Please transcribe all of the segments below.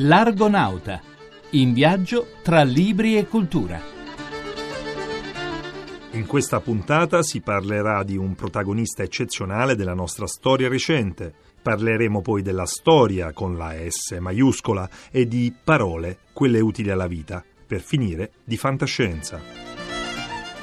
L'Argonauta, in viaggio tra libri e cultura. In questa puntata si parlerà di un protagonista eccezionale della nostra storia recente. Parleremo poi della storia con la S maiuscola e di parole, quelle utili alla vita. Per finire, di fantascienza.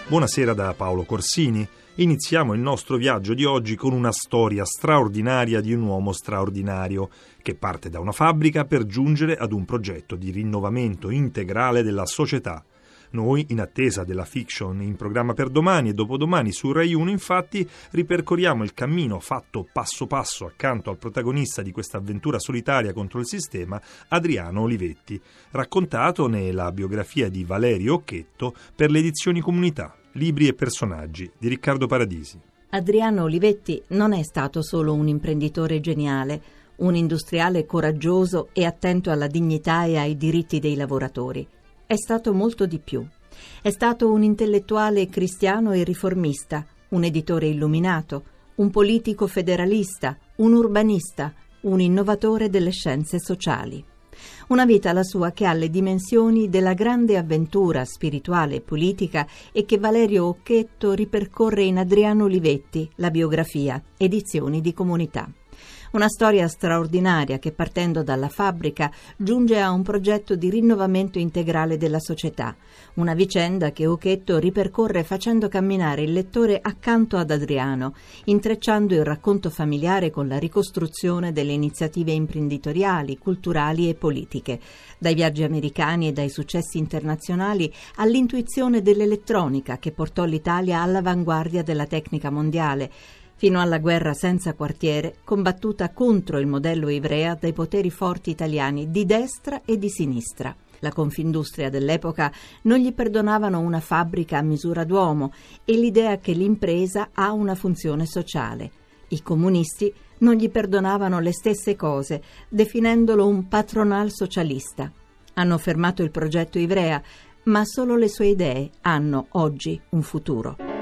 Buonasera da Paolo Corsini. Iniziamo il nostro viaggio di oggi con una storia straordinaria di un uomo straordinario che parte da una fabbrica per giungere ad un progetto di rinnovamento integrale della società. Noi, in attesa della fiction in programma per domani e dopodomani su Rai 1, infatti, ripercorriamo il cammino fatto passo passo accanto al protagonista di questa avventura solitaria contro il sistema, Adriano Olivetti, raccontato nella biografia di Valerio Occhetto per le edizioni Comunità. Libri e personaggi di Riccardo Paradisi. Adriano Olivetti non è stato solo un imprenditore geniale, un industriale coraggioso e attento alla dignità e ai diritti dei lavoratori. È stato molto di più. È stato un intellettuale cristiano e riformista, un editore illuminato, un politico federalista, un urbanista, un innovatore delle scienze sociali. Una vita la sua che ha le dimensioni della grande avventura spirituale e politica e che Valerio Occhetto ripercorre in Adriano Olivetti, la biografia, edizioni di comunità. Una storia straordinaria che partendo dalla fabbrica giunge a un progetto di rinnovamento integrale della società, una vicenda che Occhetto ripercorre facendo camminare il lettore accanto ad Adriano, intrecciando il racconto familiare con la ricostruzione delle iniziative imprenditoriali, culturali e politiche, dai viaggi americani e dai successi internazionali all'intuizione dell'elettronica che portò l'Italia all'avanguardia della tecnica mondiale, fino alla guerra senza quartiere combattuta contro il modello ivrea dai poteri forti italiani di destra e di sinistra. La Confindustria dell'epoca non gli perdonavano una fabbrica a misura d'uomo e l'idea che l'impresa ha una funzione sociale. I comunisti non gli perdonavano le stesse cose, definendolo un patronal socialista. Hanno fermato il progetto Ivrea, ma solo le sue idee hanno oggi un futuro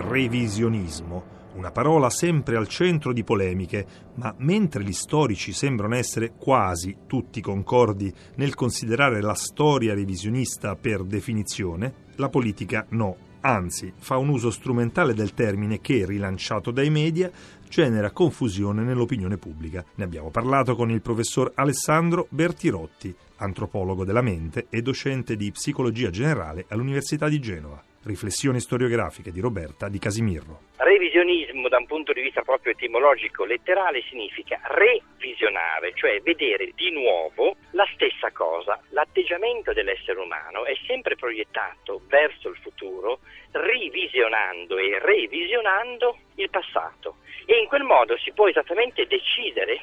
revisionismo, una parola sempre al centro di polemiche, ma mentre gli storici sembrano essere quasi tutti concordi nel considerare la storia revisionista per definizione, la politica no. Anzi, fa un uso strumentale del termine che, rilanciato dai media, genera confusione nell'opinione pubblica. Ne abbiamo parlato con il professor Alessandro Bertirotti, antropologo della mente e docente di psicologia generale all'Università di Genova. Riflessioni storiografiche di Roberta Di Casimirro. Revisionismo da un punto di vista proprio etimologico letterale significa revisionare, cioè vedere di nuovo la stessa cosa. L'atteggiamento dell'essere umano è sempre proiettato verso il futuro, rivisionando e revisionando il passato e in quel modo si può esattamente decidere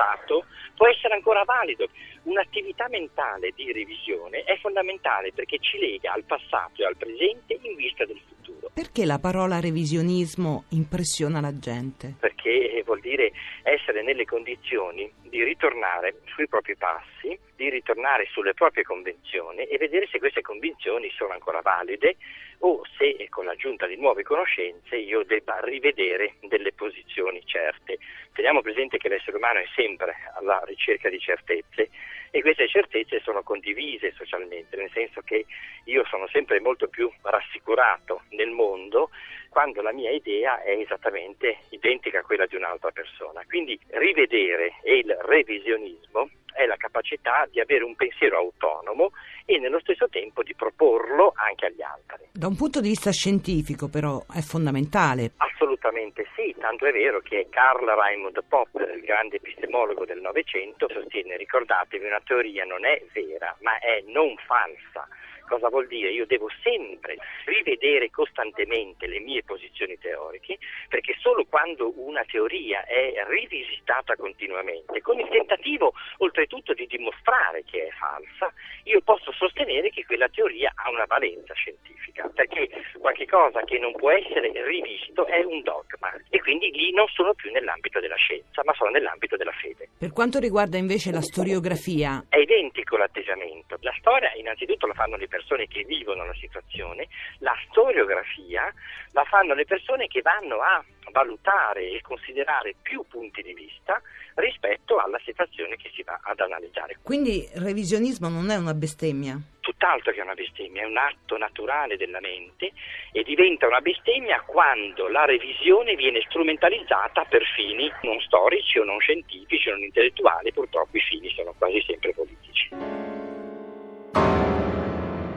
passato può essere ancora valido. Un'attività mentale di revisione è fondamentale perché ci lega al passato e al presente in vista del futuro. Perché la parola revisionismo impressiona la gente? Perché vuol dire essere nelle condizioni di ritornare sui propri passi, di ritornare sulle proprie convenzioni e vedere se queste convinzioni sono ancora valide o se con l'aggiunta di nuove conoscenze io debba rivedere delle posizioni certe. Teniamo presente che l'essere umano è sempre alla ricerca di certezze e queste certezze sono condivise socialmente, nel senso che io sono sempre molto più rassicurato nel mondo quando la mia idea è esattamente identica a quella di un'altra persona. Quindi rivedere e il revisionismo è la capacità di avere un pensiero autonomo e nello stesso tempo di proporlo anche agli altri. Da un punto di vista scientifico però è fondamentale. Assolutamente sì, tanto è vero che Karl Raimund Popper, il grande epistemologo del Novecento, sostiene, ricordatevi, una teoria non è vera ma è non falsa Cosa vuol dire? Io devo sempre rivedere costantemente le mie posizioni teoriche, perché solo quando una teoria è rivisitata continuamente, con il tentativo oltretutto di dimostrare che è falsa, io posso sostenere che quella teoria ha una valenza scientifica, perché qualche cosa che non può essere rivisto è un dogma e quindi lì non sono più nell'ambito della scienza, ma sono nell'ambito della fede. Per quanto riguarda invece la storiografia, è identico l'atteggiamento. La storia innanzitutto la fanno le persone che vivono la situazione la storiografia la fanno le persone che vanno a valutare e considerare più punti di vista rispetto alla situazione che si va ad analizzare. Quindi revisionismo non è una bestemmia? Tutt'altro che una bestemmia, è un atto naturale della mente e diventa una bestemmia quando la revisione viene strumentalizzata per fini non storici o non scientifici o non intellettuali, purtroppo i fini sono quasi sempre politici.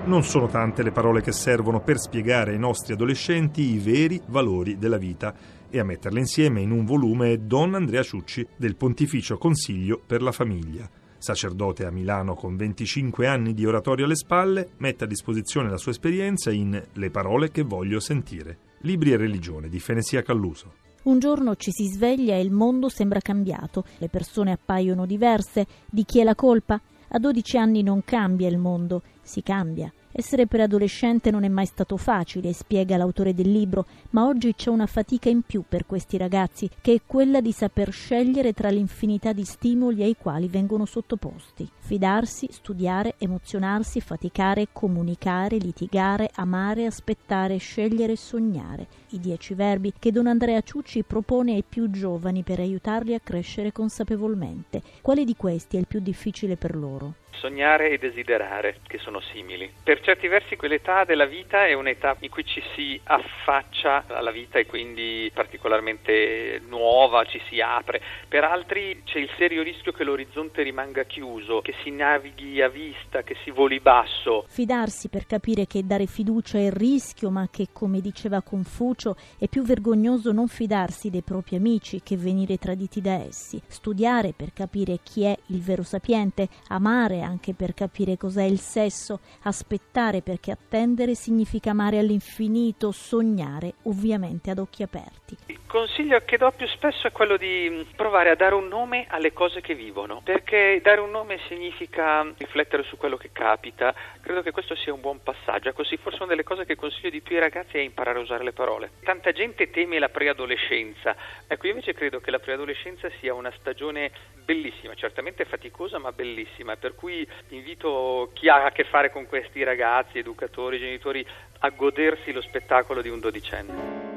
Non sono tante le parole che servono per spiegare ai nostri adolescenti i veri valori della vita e a metterle insieme in un volume è Don Andrea Ciucci del Pontificio Consiglio per la Famiglia. Sacerdote a Milano con 25 anni di oratorio alle spalle, mette a disposizione la sua esperienza in Le parole che voglio sentire. Libri e religione di Fenesia Calluso. Un giorno ci si sveglia e il mondo sembra cambiato, le persone appaiono diverse, di chi è la colpa? A 12 anni non cambia il mondo, si cambia. Essere preadolescente non è mai stato facile, spiega l'autore del libro, ma oggi c'è una fatica in più per questi ragazzi, che è quella di saper scegliere tra l'infinità di stimoli ai quali vengono sottoposti. Fidarsi, studiare, emozionarsi, faticare, comunicare, litigare, amare, aspettare, scegliere, sognare. I dieci verbi che Don Andrea Ciucci propone ai più giovani per aiutarli a crescere consapevolmente. Quale di questi è il più difficile per loro? sognare e desiderare, che sono simili. Per certi versi quell'età della vita è un'età in cui ci si affaccia alla vita e quindi particolarmente nuova, ci si apre. Per altri c'è il serio rischio che l'orizzonte rimanga chiuso, che si navighi a vista, che si voli basso. Fidarsi per capire che dare fiducia è il rischio, ma che, come diceva Confucio, è più vergognoso non fidarsi dei propri amici che venire traditi da essi. Studiare per capire chi è il vero sapiente, amare anche per capire cos'è il sesso, aspettare perché attendere significa amare all'infinito, sognare ovviamente ad occhi aperti. Il consiglio che do più spesso è quello di mm, provare a dare un nome alle cose che vivono, perché dare un nome significa riflettere su quello che capita. Credo che questo sia un buon passaggio. Così forse una delle cose che consiglio di più ai ragazzi è imparare a usare le parole. Tanta gente teme la preadolescenza. Ecco, io invece credo che la preadolescenza sia una stagione bellissima, certamente faticosa ma bellissima, per cui invito chi ha a che fare con questi ragazzi, educatori, genitori, a godersi lo spettacolo di un dodicenne.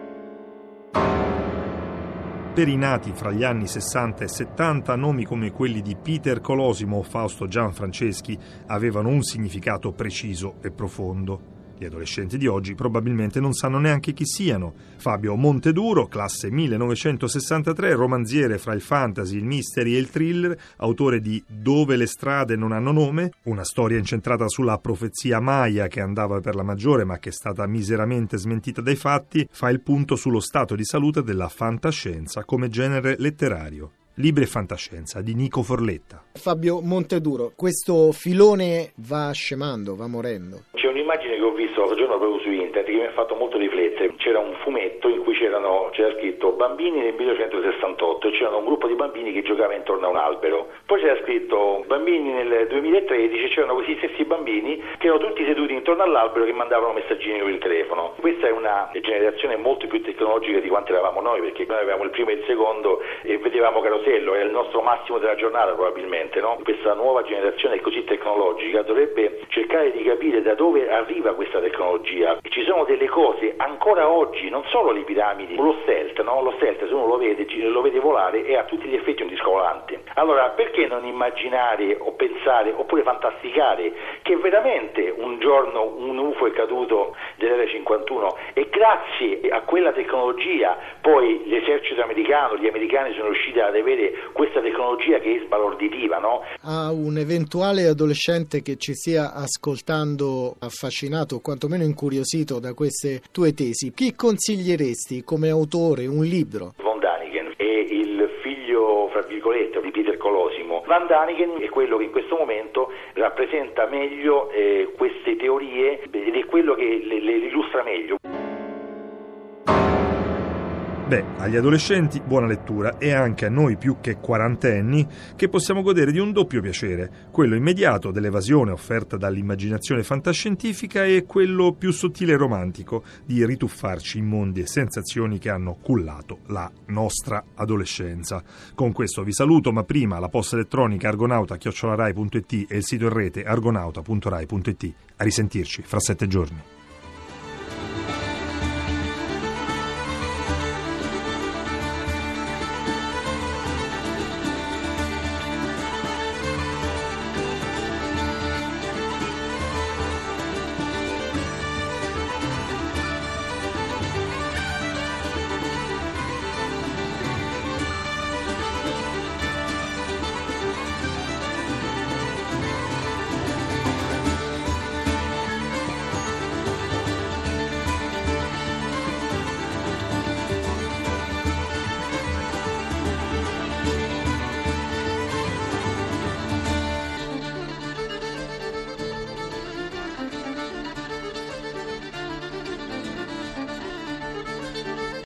Per i nati fra gli anni 60 e 70, nomi come quelli di Peter Colosimo o Fausto Gianfranceschi avevano un significato preciso e profondo. Gli adolescenti di oggi probabilmente non sanno neanche chi siano. Fabio Monteduro, classe 1963, romanziere fra il fantasy, il mystery e il thriller, autore di Dove le strade non hanno nome, una storia incentrata sulla profezia Maya che andava per la maggiore ma che è stata miseramente smentita dai fatti, fa il punto sullo stato di salute della fantascienza come genere letterario. Libri e fantascienza di Nico Forletta. Fabio Monteduro, questo filone va scemando, va morendo. C'è che ho visto l'altro giorno proprio su internet che mi ha fatto molto riflettere. C'era un fumetto in cui c'era scritto bambini nel 1968 e c'era un gruppo di bambini che giocava intorno a un albero. Poi c'era scritto bambini nel 2013 c'erano questi stessi bambini che erano tutti seduti intorno all'albero che mandavano messaggini con il telefono. Questa è una generazione molto più tecnologica di quanto eravamo noi perché noi avevamo il primo e il secondo e vedevamo Carosello, è il nostro massimo della giornata probabilmente. No? Questa nuova generazione così tecnologica dovrebbe cercare di capire da dove arriva questa tecnologia. Ci sono delle cose ancora oggi, non solo le piramidi, lo stealth, no? lo stealth se uno lo vede, lo vede volare è a tutti gli effetti un disco volante. Allora perché non immaginare o pensare oppure fantasticare che veramente un giorno un UFO è caduto dell'Area 51 e grazie a quella tecnologia poi l'esercito americano, gli americani sono riusciti ad avere questa tecnologia che è sbalorditiva. No? A un eventuale adolescente che ci stia ascoltando affascinato o quantomeno incuriosito da queste tue tesi, chi consiglieresti come autore un libro? Von Daniken è il figlio, fra virgolette, di Peter Colosimo. Van Daniken è quello che in questo momento rappresenta meglio eh, queste teorie ed è quello che le, le illustra meglio. Beh, agli adolescenti buona lettura e anche a noi più che quarantenni che possiamo godere di un doppio piacere, quello immediato dell'evasione offerta dall'immaginazione fantascientifica e quello più sottile e romantico di rituffarci in mondi e sensazioni che hanno cullato la nostra adolescenza. Con questo vi saluto, ma prima la posta elettronica argonauta-rai.it e il sito in rete argonauta.rai.it. A risentirci fra sette giorni.